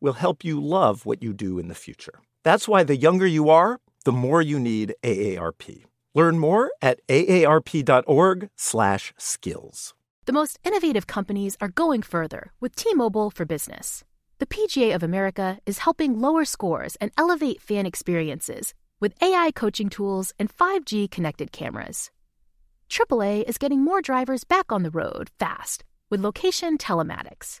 will help you love what you do in the future. That's why the younger you are, the more you need AARP. Learn more at aarp.org/skills. The most innovative companies are going further with T-Mobile for Business. The PGA of America is helping lower scores and elevate fan experiences with AI coaching tools and 5G connected cameras. AAA is getting more drivers back on the road fast with location telematics.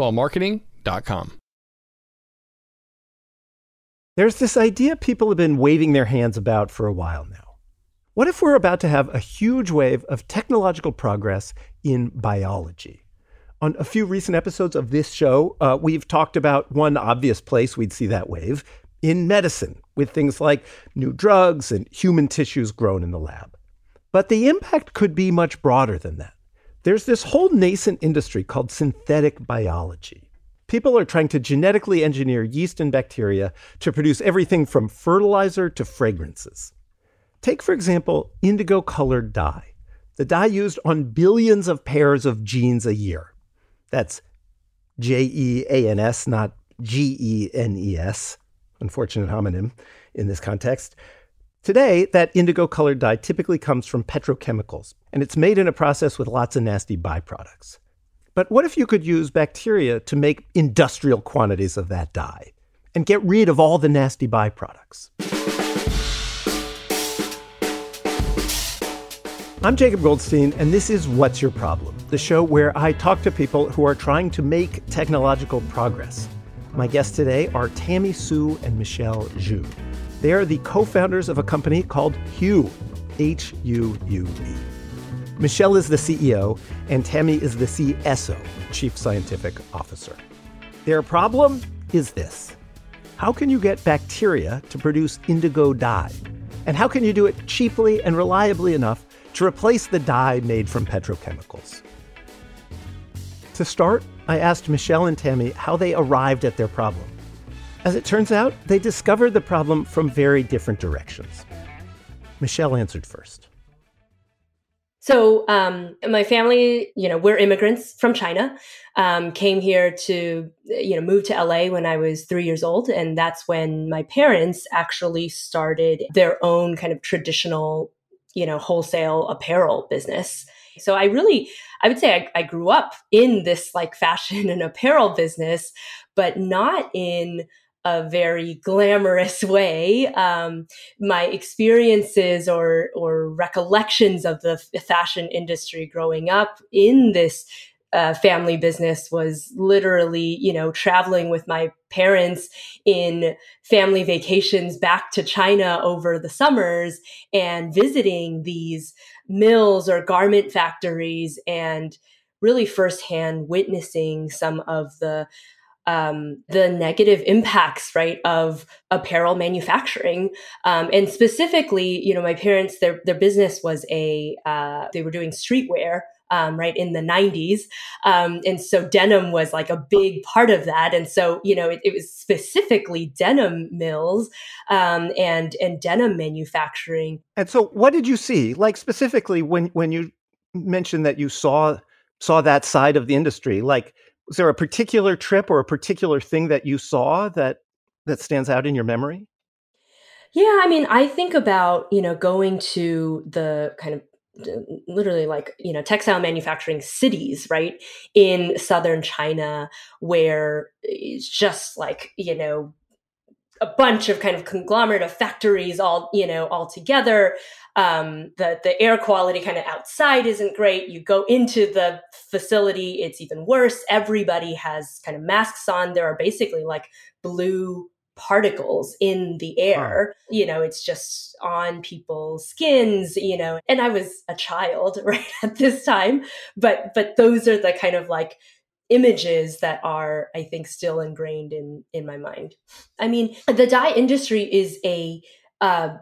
upswellmarketing.com. There's this idea people have been waving their hands about for a while now. What if we're about to have a huge wave of technological progress in biology? On a few recent episodes of this show, uh, we've talked about one obvious place we'd see that wave in medicine, with things like new drugs and human tissues grown in the lab. But the impact could be much broader than that. There's this whole nascent industry called synthetic biology. People are trying to genetically engineer yeast and bacteria to produce everything from fertilizer to fragrances. Take, for example, indigo colored dye, the dye used on billions of pairs of jeans a year. That's J E A N S, not G E N E S. Unfortunate homonym in this context. Today, that indigo colored dye typically comes from petrochemicals, and it's made in a process with lots of nasty byproducts. But what if you could use bacteria to make industrial quantities of that dye and get rid of all the nasty byproducts? I'm Jacob Goldstein, and this is What's Your Problem, the show where I talk to people who are trying to make technological progress. My guests today are Tammy Hsu and Michelle Zhu. They are the co founders of a company called Huue, H U U E. Michelle is the CEO, and Tammy is the CSO, Chief Scientific Officer. Their problem is this How can you get bacteria to produce indigo dye? And how can you do it cheaply and reliably enough to replace the dye made from petrochemicals? To start, I asked Michelle and Tammy how they arrived at their problem. As it turns out, they discovered the problem from very different directions. Michelle answered first. So, um, my family, you know, we're immigrants from China. Um, came here to, you know, move to LA when I was three years old, and that's when my parents actually started their own kind of traditional, you know, wholesale apparel business. So, I really, I would say, I, I grew up in this like fashion and apparel business, but not in a very glamorous way. Um, my experiences or or recollections of the fashion industry growing up in this uh, family business was literally, you know, traveling with my parents in family vacations back to China over the summers and visiting these mills or garment factories and really firsthand witnessing some of the um, the negative impacts, right, of apparel manufacturing, um, and specifically, you know, my parents their their business was a uh, they were doing streetwear. Um, right in the 90s um, and so denim was like a big part of that. And so you know it, it was specifically denim mills um, and and denim manufacturing. And so what did you see? Like specifically when when you mentioned that you saw saw that side of the industry like Was there a particular trip or a particular thing that you saw that that stands out in your memory? Yeah, I mean, I think about, you know, going to the kind of literally like you know textile manufacturing cities right in southern china where it's just like you know a bunch of kind of conglomerate of factories all you know all together um, the the air quality kind of outside isn't great you go into the facility it's even worse everybody has kind of masks on there are basically like blue particles in the air. You know, it's just on people's skins, you know. And I was a child right at this time, but but those are the kind of like images that are I think still ingrained in in my mind. I mean, the dye industry is a uh,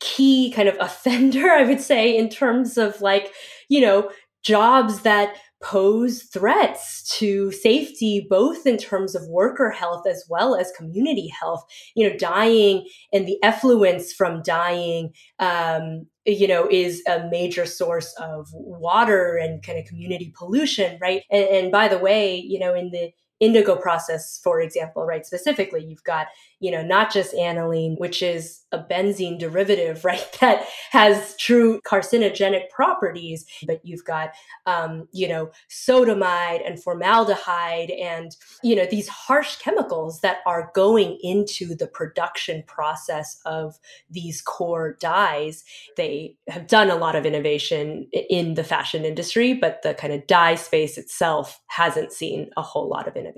key kind of offender, I would say, in terms of like, you know, jobs that pose threats to safety, both in terms of worker health as well as community health. You know, dyeing and the effluence from dyeing, um, you know, is a major source of water and kind of community pollution, right? And, and by the way, you know, in the indigo process, for example, right? Specifically, you've got, you know, not just aniline, which is a benzene derivative, right? That has true carcinogenic properties, but you've got, um, you know, sodamide and formaldehyde and, you know, these harsh chemicals that are going into the production process of these core dyes. They have done a lot of innovation in the fashion industry, but the kind of dye space itself hasn't seen a whole lot of innovation.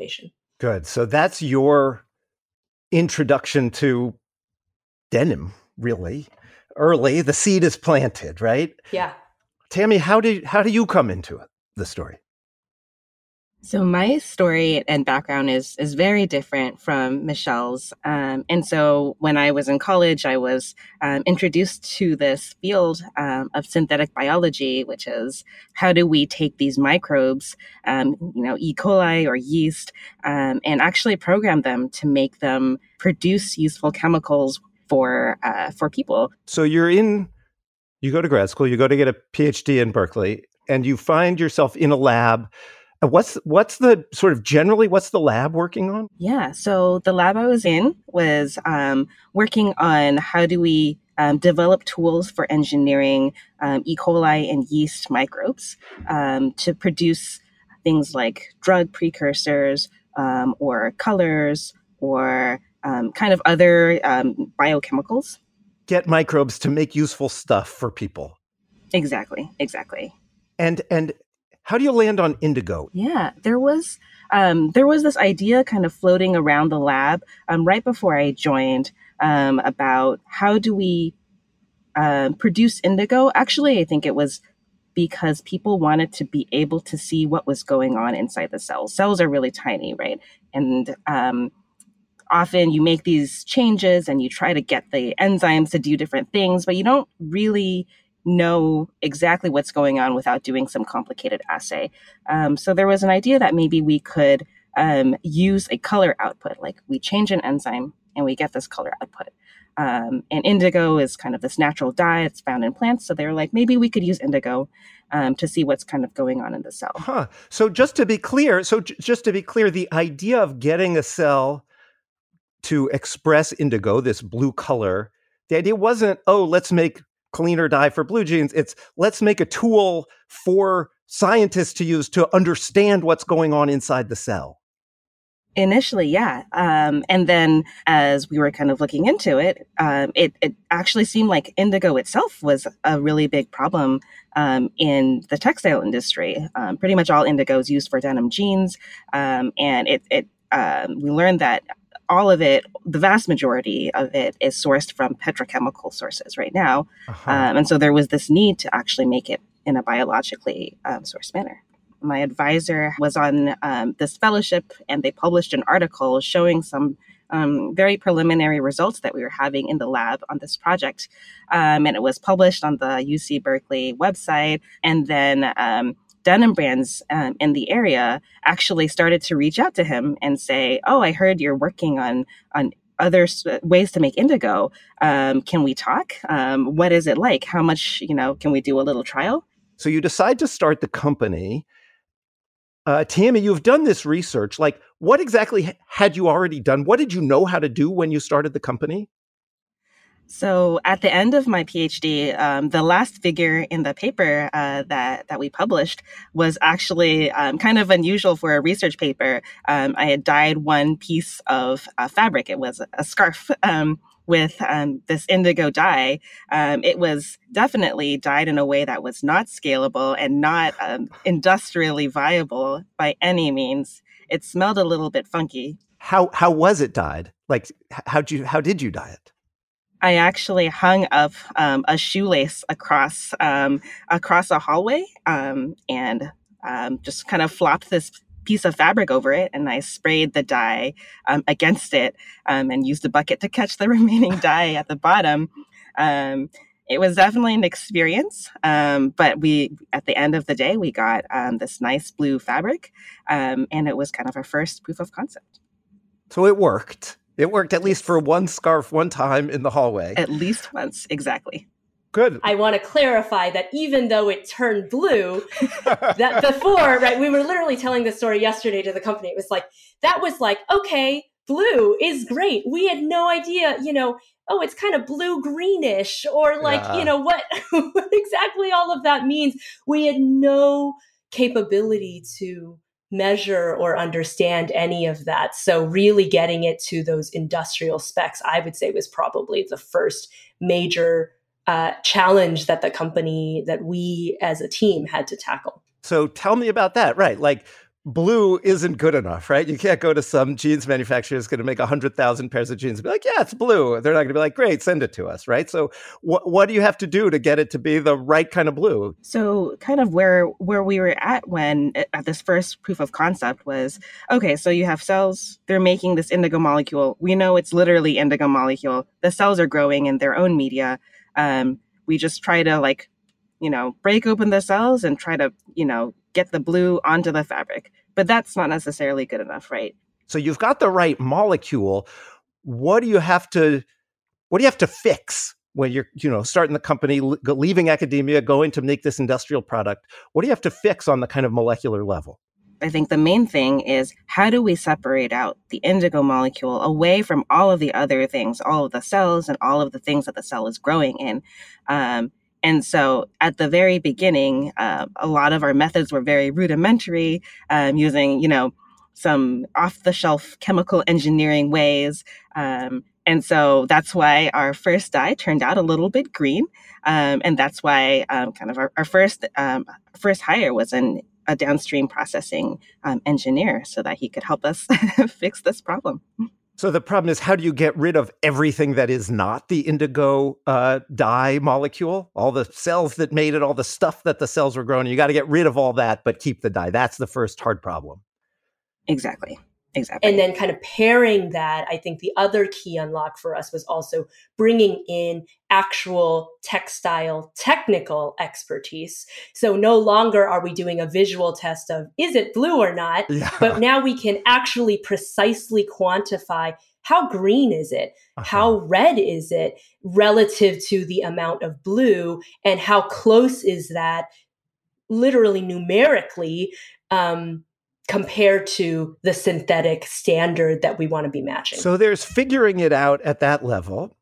Good. So that's your introduction to denim, really. Early, the seed is planted, right? Yeah. Tammy, how did how do you come into it, the story? So my story and background is is very different from Michelle's, um, and so when I was in college, I was um, introduced to this field um, of synthetic biology, which is how do we take these microbes, um, you know, E. coli or yeast, um, and actually program them to make them produce useful chemicals for uh, for people. So you're in, you go to grad school, you go to get a PhD in Berkeley, and you find yourself in a lab What's what's the sort of generally what's the lab working on? Yeah, so the lab I was in was um, working on how do we um, develop tools for engineering um, E. coli and yeast microbes um, to produce things like drug precursors um, or colors or um, kind of other biochemicals. Get microbes to make useful stuff for people. Exactly, exactly. And and how do you land on indigo? Yeah, there was um, there was this idea kind of floating around the lab um, right before I joined um, about how do we uh, produce indigo. Actually, I think it was because people wanted to be able to see what was going on inside the cells. Cells are really tiny, right? And um, often you make these changes and you try to get the enzymes to do different things, but you don't really know exactly what's going on without doing some complicated assay. Um, so there was an idea that maybe we could um, use a color output, like we change an enzyme and we get this color output. Um, and indigo is kind of this natural dye it's found in plants. So they were like, maybe we could use indigo um, to see what's kind of going on in the cell. Huh. So just to be clear, so j- just to be clear, the idea of getting a cell to express indigo, this blue color, the idea wasn't, oh, let's make cleaner dye for blue jeans. It's let's make a tool for scientists to use to understand what's going on inside the cell. Initially, yeah. Um, and then as we were kind of looking into it, um, it, it actually seemed like indigo itself was a really big problem um, in the textile industry. Um, pretty much all indigo is used for denim jeans. Um, and it, it um, we learned that all of it, the vast majority of it is sourced from petrochemical sources right now. Uh-huh. Um, and so there was this need to actually make it in a biologically um, sourced manner. My advisor was on um, this fellowship and they published an article showing some um, very preliminary results that we were having in the lab on this project. Um, and it was published on the UC Berkeley website. And then um, denim brands um, in the area actually started to reach out to him and say, "Oh, I heard you're working on on other ways to make indigo. Um, can we talk? Um, what is it like? How much you know? Can we do a little trial?" So you decide to start the company. Uh, Tammy, you've done this research. Like, what exactly had you already done? What did you know how to do when you started the company? So at the end of my PhD, um, the last figure in the paper uh, that that we published was actually um, kind of unusual for a research paper. Um, I had dyed one piece of uh, fabric; it was a scarf um, with um, this indigo dye. Um, it was definitely dyed in a way that was not scalable and not industrially viable by any means. It smelled a little bit funky. How how was it dyed? Like how you how did you dye it? I actually hung up um, a shoelace across um, across a hallway um, and um, just kind of flopped this piece of fabric over it, and I sprayed the dye um, against it um, and used a bucket to catch the remaining dye at the bottom. it was definitely an experience, but we at the end of the day we got this nice blue fabric, and it was kind of our first proof of concept. So it worked. It worked at least for one scarf one time in the hallway. At least once, exactly. Good. I want to clarify that even though it turned blue, that before, right, we were literally telling this story yesterday to the company. It was like, that was like, okay, blue is great. We had no idea, you know, oh, it's kind of blue greenish or like, yeah. you know, what, what exactly all of that means. We had no capability to measure or understand any of that. So, really getting it to those industrial specs, I would say, was probably the first major uh, challenge that the company, that we as a team had to tackle. So, tell me about that. Right. Like, blue isn't good enough, right? You can't go to some jeans manufacturer who's going to make 100,000 pairs of jeans and be like, yeah, it's blue. They're not going to be like, great, send it to us, right? So wh- what do you have to do to get it to be the right kind of blue? So kind of where where we were at when at this first proof of concept was, okay, so you have cells, they're making this indigo molecule. We know it's literally indigo molecule. The cells are growing in their own media. Um, we just try to like, you know, break open the cells and try to, you know, get the blue onto the fabric. But that's not necessarily good enough, right? So you've got the right molecule. What do you have to what do you have to fix when you're, you know, starting the company, leaving academia, going to make this industrial product? What do you have to fix on the kind of molecular level? I think the main thing is how do we separate out the indigo molecule away from all of the other things, all of the cells and all of the things that the cell is growing in? Um, and so at the very beginning, uh, a lot of our methods were very rudimentary, um, using, you know, some off the shelf chemical engineering ways. Um, and so that's why our first dye turned out a little bit green. Um, and that's why um, kind of our, our first um, first hire was an, a downstream processing engineer so that he could help us fix this problem. So the problem is, how do you get rid of everything that is not the indigo uh, dye molecule? All the cells that made it, all the stuff that the cells were growing. You got to get rid of all that, but keep the dye. That's the first hard problem. Exactly. Exactly. And then kind of pairing that, I think the other key unlock for us was also bringing in actual textile technical expertise. So no longer are we doing a visual test of is it blue or not, yeah. but now we can actually precisely quantify how green is it? Uh-huh. How red is it relative to the amount of blue? And how close is that literally numerically um, compared to the synthetic standard that we want to be matching. So there's figuring it out at that level.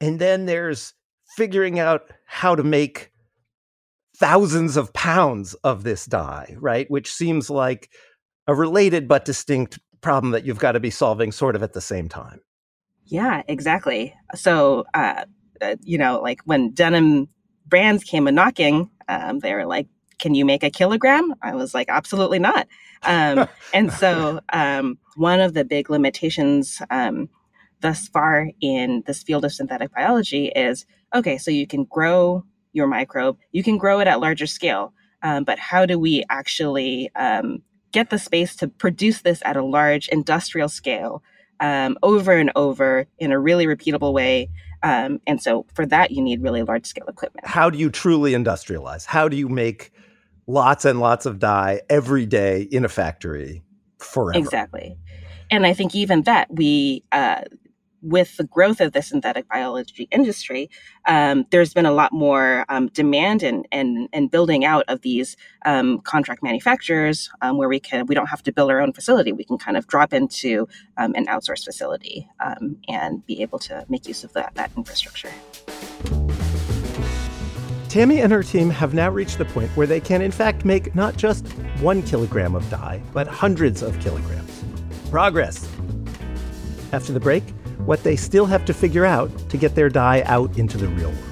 And then there's figuring out how to make thousands of pounds of this dye, right? Which seems like a related but distinct problem that you've got to be solving sort of at the same time. Yeah, exactly. So, uh, uh, you know, like when denim brands came a knocking, um, they were like, can you make a kilogram? I was like, absolutely not. Um, and so, um, one of the big limitations um, thus far in this field of synthetic biology is okay, so you can grow your microbe, you can grow it at larger scale, um, but how do we actually um, get the space to produce this at a large industrial scale um, over and over in a really repeatable way? and so, for that, you need really large scale equipment. How do you truly industrialize? How do you make lots and lots of dye every day in a factory forever. Exactly. And I think even that we uh, with the growth of the synthetic biology industry, um, there's been a lot more um, demand and, and and building out of these um, contract manufacturers um, where we can we don't have to build our own facility. We can kind of drop into um, an outsourced facility um, and be able to make use of that that infrastructure. Tammy and her team have now reached the point where they can, in fact, make not just one kilogram of dye, but hundreds of kilograms. Progress. After the break, what they still have to figure out to get their dye out into the real world.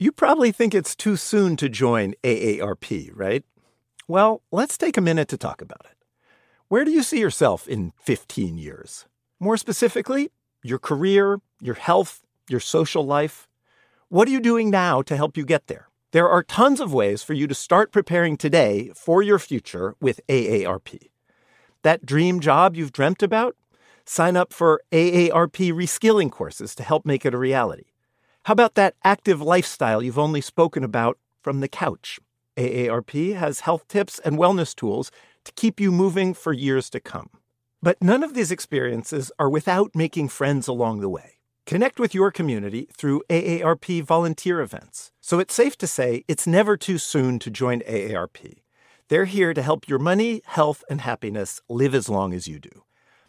You probably think it's too soon to join AARP, right? Well, let's take a minute to talk about it. Where do you see yourself in 15 years? More specifically, your career, your health, your social life. What are you doing now to help you get there? There are tons of ways for you to start preparing today for your future with AARP. That dream job you've dreamt about? Sign up for AARP reskilling courses to help make it a reality. How about that active lifestyle you've only spoken about from the couch? AARP has health tips and wellness tools to keep you moving for years to come. But none of these experiences are without making friends along the way. Connect with your community through AARP volunteer events. So it's safe to say it's never too soon to join AARP. They're here to help your money, health, and happiness live as long as you do.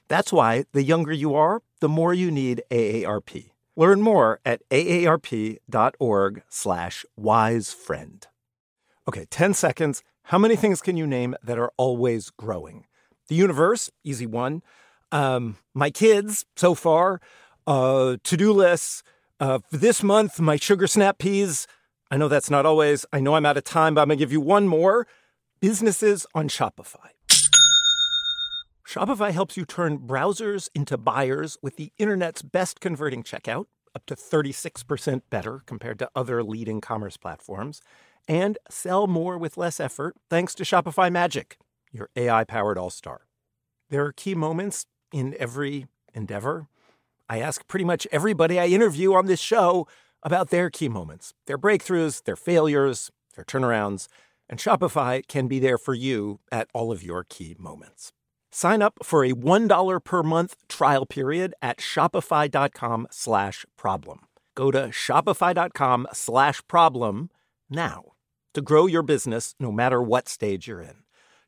That's why the younger you are, the more you need AARP. Learn more at aarp.org slash wisefriend. Okay, 10 seconds. How many things can you name that are always growing? The universe, easy one. Um, my kids, so far. Uh, to do lists. Uh, for this month, my sugar snap peas. I know that's not always. I know I'm out of time, but I'm going to give you one more. Businesses on Shopify. Shopify helps you turn browsers into buyers with the internet's best converting checkout, up to 36% better compared to other leading commerce platforms, and sell more with less effort thanks to Shopify Magic your AI powered all star. There are key moments in every endeavor. I ask pretty much everybody I interview on this show about their key moments, their breakthroughs, their failures, their turnarounds, and Shopify can be there for you at all of your key moments. Sign up for a $1 per month trial period at shopify.com slash problem. Go to shopify.com slash problem now to grow your business no matter what stage you're in.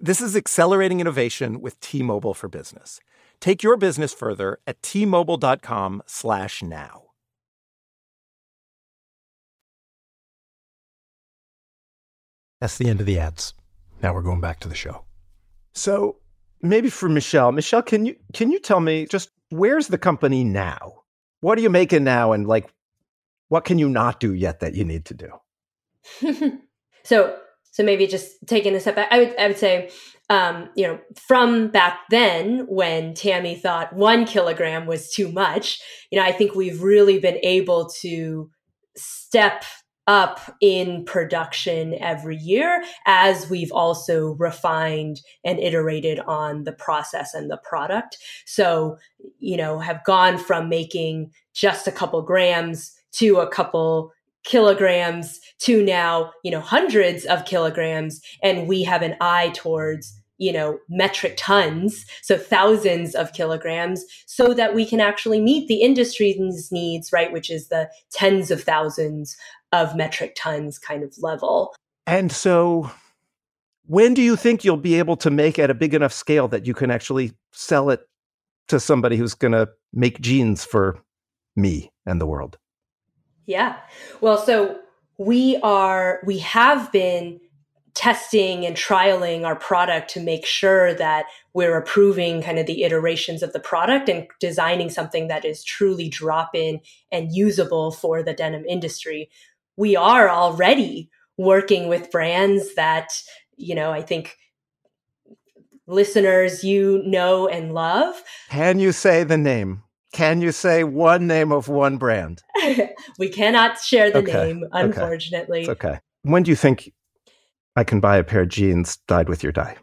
This is accelerating innovation with T-Mobile for Business. Take your business further at t-mobile.com/now. That's the end of the ads. Now we're going back to the show. So, maybe for Michelle, Michelle, can you can you tell me just where's the company now? What are you making now and like what can you not do yet that you need to do? so so maybe just taking a step back, I would I would say, um, you know, from back then when Tammy thought one kilogram was too much, you know, I think we've really been able to step up in production every year as we've also refined and iterated on the process and the product. So, you know, have gone from making just a couple grams to a couple kilograms to now, you know, hundreds of kilograms. And we have an eye towards, you know, metric tons, so thousands of kilograms, so that we can actually meet the industry's needs, right? Which is the tens of thousands of metric tons kind of level. And so when do you think you'll be able to make at a big enough scale that you can actually sell it to somebody who's going to make jeans for me and the world? Yeah. Well, so we are, we have been testing and trialing our product to make sure that we're approving kind of the iterations of the product and designing something that is truly drop in and usable for the denim industry. We are already working with brands that, you know, I think listeners you know and love. Can you say the name? Can you say one name of one brand? we cannot share the Okay, name, unfortunately. It's okay. When do you think I can buy a pair of jeans dyed with your dye?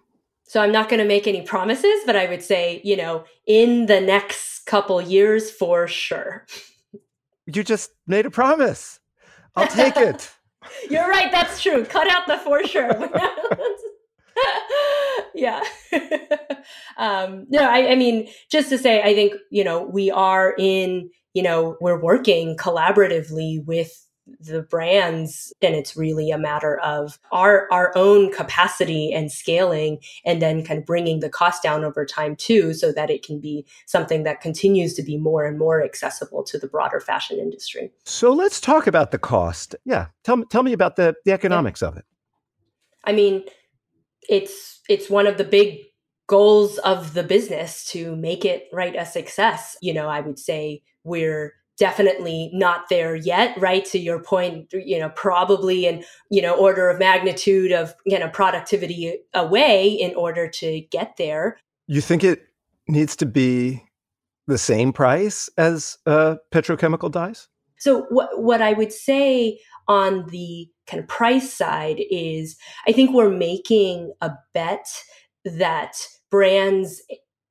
So I'm not going to make any promises, but I would say, you know, in the next couple years for sure. You just made a promise. I'll take it. You're right. That's true. Cut out the for sure. yeah. um, no, I, I mean, just to say, I think, you know, we are in, you know, we're working collaboratively with the brands and it's really a matter of our our own capacity and scaling and then kind of bringing the cost down over time too so that it can be something that continues to be more and more accessible to the broader fashion industry So let's talk about the cost. Yeah. Tell me tell me about the, the economics of it. i mean it's it's one of the big goals of the business to make it right a success you know i would say we're definitely not there yet right to your point you know probably in you know order of magnitude of you know productivity away in order to get there You think it needs to be the same price as uh, petrochemical dyes? so what what i would say on the kind of price side is i think we're making a bet that brands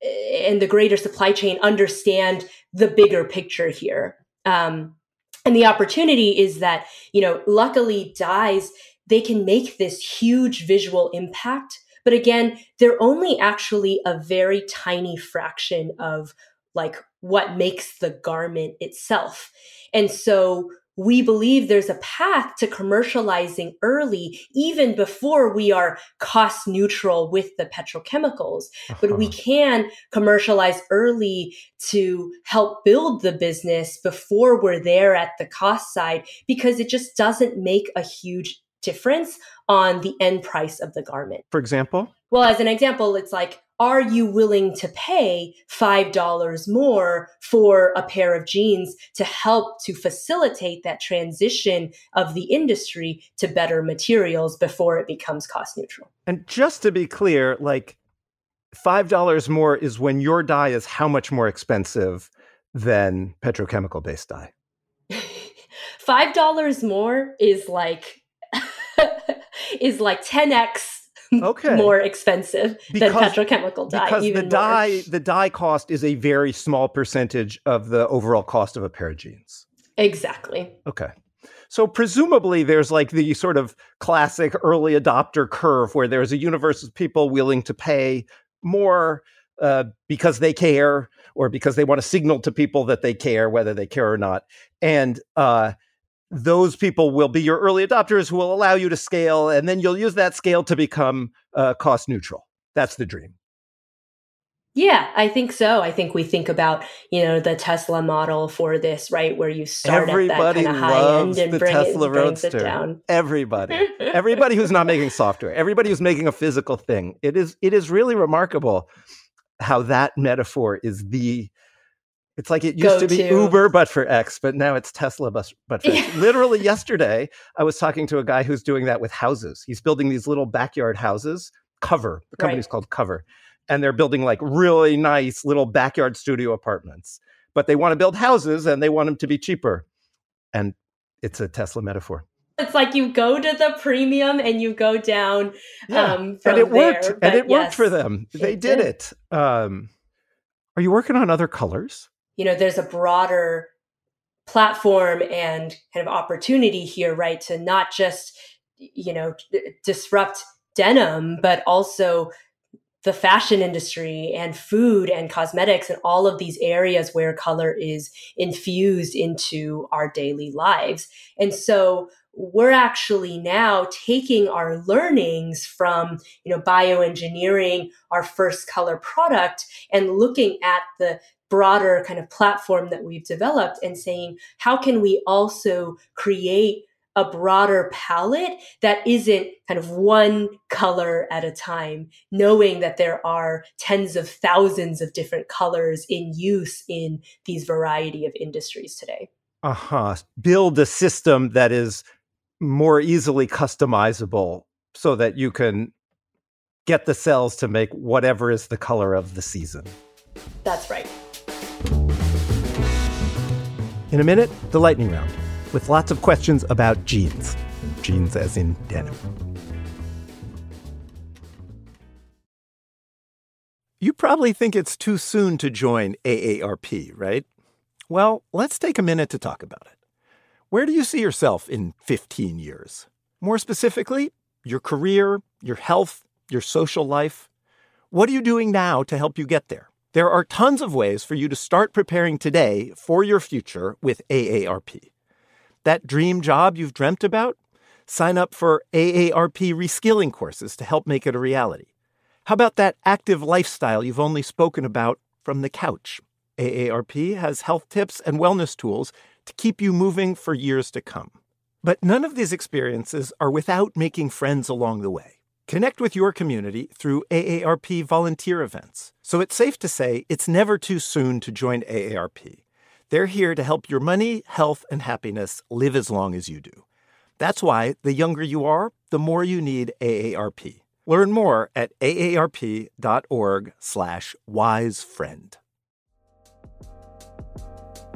and the greater supply chain understand the bigger picture here. Um, and the opportunity is that you know luckily dyes they can make this huge visual impact but again they're only actually a very tiny fraction of like what makes the garment itself. And so we believe there's a path to commercializing early, even before we are cost neutral with the petrochemicals. But we Uh-huh. can commercialize early to help build the business before we're there at the cost side, because it just doesn't make a huge difference on the end price of the garment. For example? Well, as an example, it's like, are you willing to pay $5 more for a pair of jeans to help to facilitate that transition of the industry to better materials before it becomes cost neutral? And just to be clear, like $5 more is when your dye is how much more expensive than petrochemical based dye? $5 more is like is like 10x Okay. more expensive Because- than petrochemical dye. because the more. dye the dye cost is a very small percentage of the overall cost of a pair of jeans. Exactly. Okay. So presumably there's like the sort of classic early adopter curve where there's a universe of people willing to pay more uh, because they care or because they want to signal to people that they care, whether they care or not. And uh, those people will be your early adopters who will allow you to scale, and then you'll use that scale to become uh, cost neutral. That's the dream. Yeah, I think so. I think we think about, you know, the Tesla model for this, right? Where you start Everybody at that kind of high end and the bring Tesla it, brings it down. Everybody. everybody who's not making software, everybody who's making a physical thing. It is it is really remarkable how that metaphor is the it's like it used to be Go-to. Uber but for X, but now it's Tesla but, but for X. Literally yesterday, I was talking to a guy who's doing that with houses. He's building these little backyard houses, Cover. The company's Right. called Cover. And they're building like really nice little backyard studio apartments. But they want to build houses and they want them to be cheaper. And it's a Tesla metaphor. It's like you go to the premium and you go down Yeah. um, from and it worked there. and it worked for them they did, did. it um are you working on other colors you know there's a broader platform and kind of opportunity here right to not just you know disrupt denim but also the fashion industry and food and cosmetics and all of these areas where color is infused into our daily lives. And so we're actually now taking our learnings from you know bioengineering our first color product and looking at the broader kind of platform that we've developed and saying how can we also create a broader palette that isn't kind of one color at a time knowing that there are tens of thousands of different colors in use in these variety of industries today uh-huh build a system that is more easily customizable so that you can get the cells to make whatever is the color of the season. That's right. In a minute, the lightning round with lots of questions about jeans. Jeans as in denim. You probably think it's too soon to join AARP, right? Well, let's take a minute to talk about it. Where do you see yourself in 15 years? More specifically, your career, your health, your social life. What are you doing now to help you get there? There are tons of ways for you to start preparing today for your future with AARP. That dream job you've dreamt about? Sign up for AARP reskilling courses to help make it a reality. How about that active lifestyle you've only spoken about from the couch? AARP has health tips and wellness tools to keep you moving for years to come. But none of these experiences are without making friends along the way. Connect with your community through AARP volunteer events. So it's safe to say it's never too soon to join AARP. They're here to help your money, health, and happiness live as long as you do. That's why the younger you are, the more you need AARP. Learn more at aarp.org/wisefriend.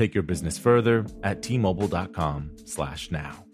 Take your business further at tmobile.com slash now.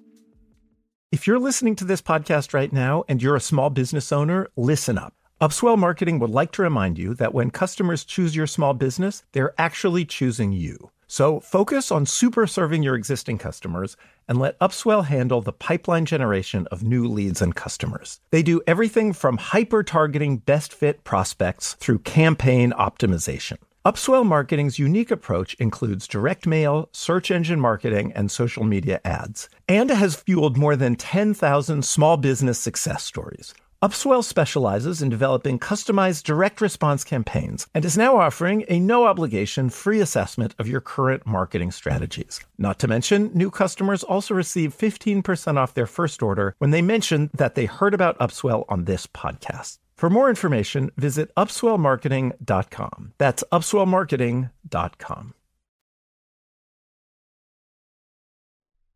If you're listening to this podcast right now and you're a small business owner, listen up. Upswell Marketing would like to remind you that when customers choose your small business, they're actually choosing you. So focus on super serving your existing customers and let Upswell handle the pipeline generation of new leads and customers. They do everything from hyper targeting best fit prospects through campaign optimization. Upswell Marketing's unique approach includes direct mail, search engine marketing, and social media ads, and has fueled more than 10,000 small business success stories. Upswell specializes in developing customized direct response campaigns and is now offering a no obligation free assessment of your current marketing strategies. Not to mention, new customers also receive 15% off their first order when they mention that they heard about Upswell on this podcast. For more information, visit upswellmarketing.com. That's upswellmarketing.com.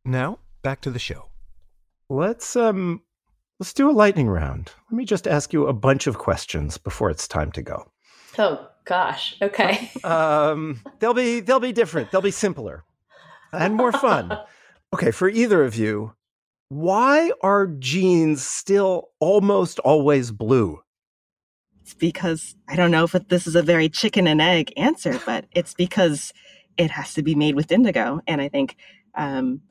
Now, back to the show. Let's um let's do a lightning round. Let me just ask you a bunch of questions before it's time to go. Oh gosh. Okay. Um they'll be they'll be different. They'll be simpler and more fun. Okay, for either of you, why are jeans still almost always blue? It's because I don't know if this is a very chicken and egg answer, but it's because it has to be made with indigo, and I think, um,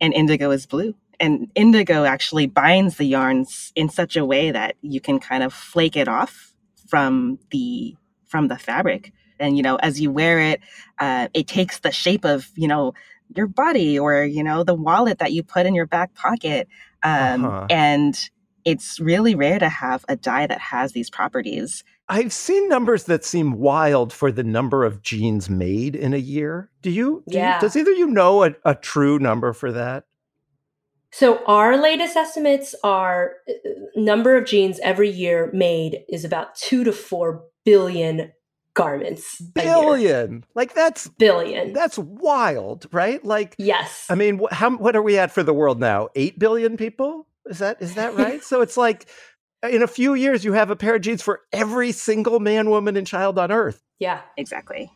and indigo is blue, and indigo actually binds the yarns in such a way that you can kind of flake it off from the from the fabric, and you know as you wear it, uh, it takes the shape of you know your body or you know the wallet that you put in your back pocket, um, uh-huh. and it's really rare to have a dye that has these properties. I've seen numbers that seem wild for the number of jeans made in a year. Do you? Do yeah. You, does either you know a, a true number for that? So our latest estimates are uh, number of jeans every year made is about two to four billion garments. Billion, like that's billion. That's wild, right? Like yes. I mean, how what are we at for the world now? Eight billion people. Is that is that right? so it's like uh, in a few years you have a pair of jeans for every single man, woman, and child on earth. Yeah, exactly.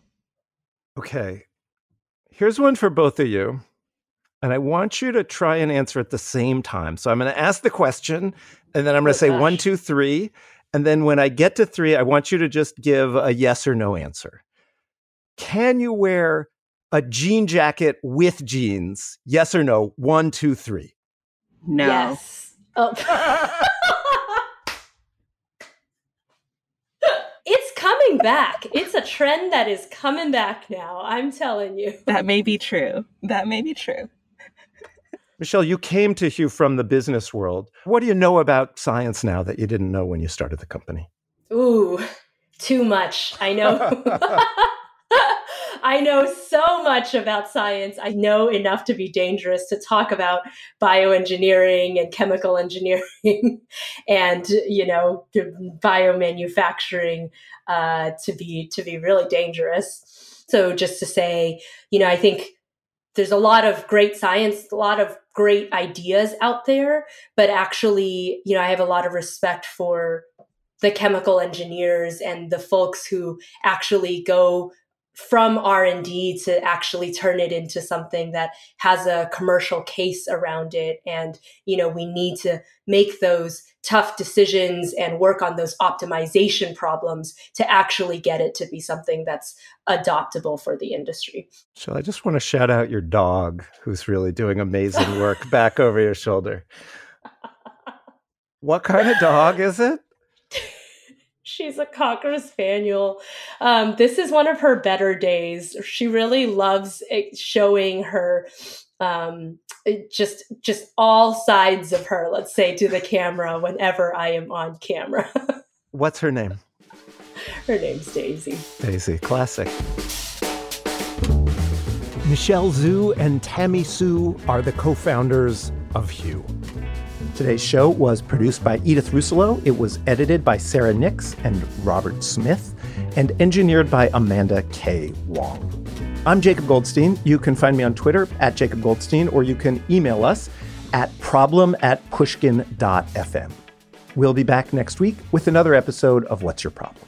Okay. Here's one for both of you. And I want you to try and answer at the same time. So I'm going to ask the question, and then I'm going to oh, say gosh. one, two, three. And then when I get to three, I want you to just give a yes or no answer. Can you wear a jean jacket with jeans? Yes or no? One, two, three. No. Yes. Oh. it's coming back. It's a trend that is coming back now. I'm telling you. That may be true. That may be true. Michelle, you came to Huue from the business world. What do you know about science now that you didn't know when you started the company? Ooh, too much. I know. I know so much about science. I know enough to be dangerous to talk about bioengineering and chemical engineering and, you know, biomanufacturing uh, to be to be really dangerous. So just to say, you know, I think there's a lot of great science, a lot of great ideas out there, but actually, you know, I have a lot of respect for the chemical engineers and the folks who actually go from r&d to actually turn it into something that has a commercial case around it. And you know we need to make those tough decisions and work on those optimization problems to actually get it to be something that's adoptable for the industry. So i just want to shout out your dog who's really doing amazing work back over your shoulder. What kind of dog is it She's a Cocker Spaniel. Um, this is one of her better days. She really loves showing her um, just just all sides of her. Let's say to the camera whenever I am on camera. What's her name? Her name's Daisy. Daisy, classic. Michelle Zhu and Tammy Hsu are the co-founders of Huue. Today's show was produced by Edith Rousselot. It was edited by Sarah Nix and Robert Smith, and engineered by Amanda K. Wong. I'm Jacob Goldstein. You can find me on Twitter at Jacob Goldstein, or you can email us at problem at pushkin.fm. We'll be back next week with another episode of What's Your Problem?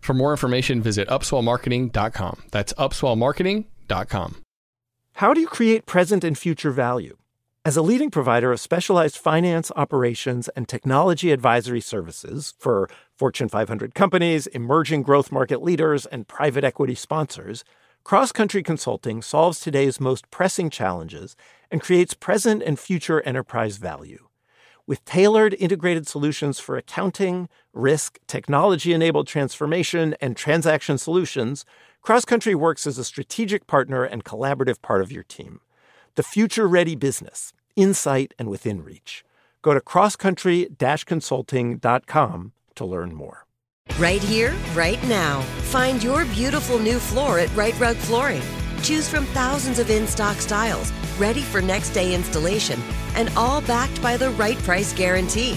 For more information, visit upswellmarketing.com. That's upswellmarketing.com. How do you create present and future value? As a leading provider of specialized finance, operations, and technology advisory services for Fortune 500 companies, emerging growth market leaders, and private equity sponsors, Cross Country Consulting solves today's most pressing challenges and creates present and future enterprise value. With tailored integrated solutions for accounting, risk, technology enabled transformation, and transaction solutions, Cross Country works as a strategic partner and collaborative part of your team. The future ready business, insight, and within reach. Go to crosscountry consulting.com to learn more. Right here, right now. Find your beautiful new floor at Rite Rug Flooring. Choose from thousands of in stock styles, ready for next day installation, and all backed by the right price guarantee.